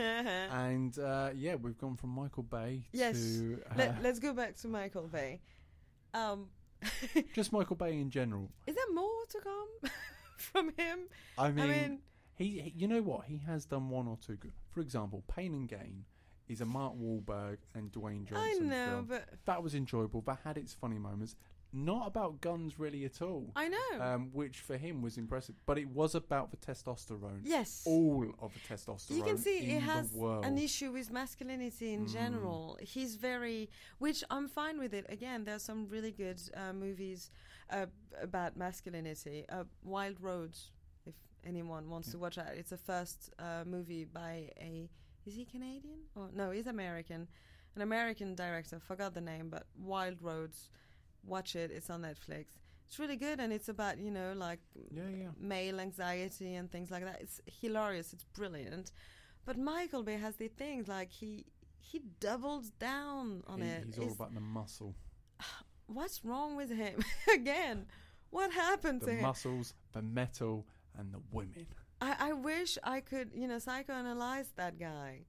and uh, yeah, we've gone from Michael Bay Yes. to uh, Let, let's go back to Michael Bay. Um, just Michael Bay in general. is there more to come from him? I mean, mean, he, he- you know what? He has done one or two good. For example, Pain and Gain is a Mark Wahlberg and Dwayne Johnson I know, film. but That was enjoyable. That had its funny moments. Not about guns really at all. I know. Um, which for him was impressive, but it was about the testosterone. yes. All of the testosterone. you can see he has an issue with masculinity in Mm. general. He's very, which I'm fine with it. Again, there's some really good uh, movies uh, about masculinity. Uh, Wild Roads, if anyone wants Yeah. to watch that, it's the first uh, movie by a. Is he Canadian? or no, he's American. An American director. Forgot the name, but Wild Roads. Watch it. It's on Netflix. It's really good, and it's about you know like Yeah, yeah. male anxiety and things like that. It's hilarious. It's brilliant. But Michael Bay has the things like he he doubles down on He- it. he's all It's- about the muscle, what's wrong with him? Again, what happened the to him? muscles, the metal, and the women. I, I wish I could, you know, psychoanalyze that guy.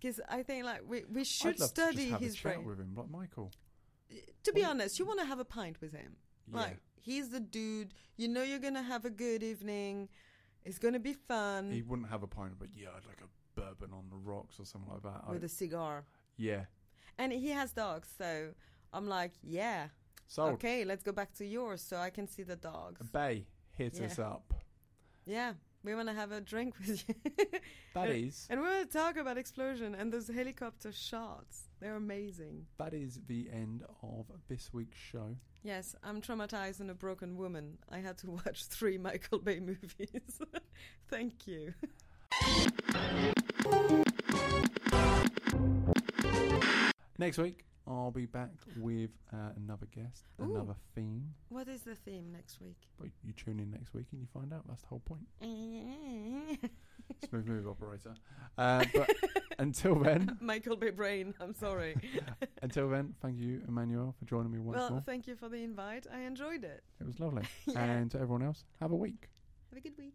Because I think like we, we should study to just have his brain. with him, like Michael. To be Well, honest, you want to have a pint with him. Yeah. Like he's the dude. You know you're gonna have a good evening. It's gonna be fun he wouldn't have a pint, but yeah, I'd like a bourbon on the rocks or something like that. with I- a cigar. yeah. And he has dogs, so I'm like, yeah, So, okay, let's go back to yours so I can see the dogs. Bay, hit Yeah. us up. Yeah, we want to have a drink with you. That and, and we want to talk about explosion and those helicopter shots. They're amazing. that is the end of this week's show. Yes, I'm traumatized and a broken woman. I had to watch three Michael Bay movies. Thank you. Next week, I'll be back with uh, another guest, Ooh. another theme. What is the theme next week? But you tune in next week and you find out. That's the whole point. Smooth move, operator. Uh, but until then, Michael Bay brain. I'm sorry. until then, thank you, Emmanuel, for joining me once well, more. thank you for the invite. I enjoyed it. It was lovely. Yeah. And to everyone else, have a week. Have a good week.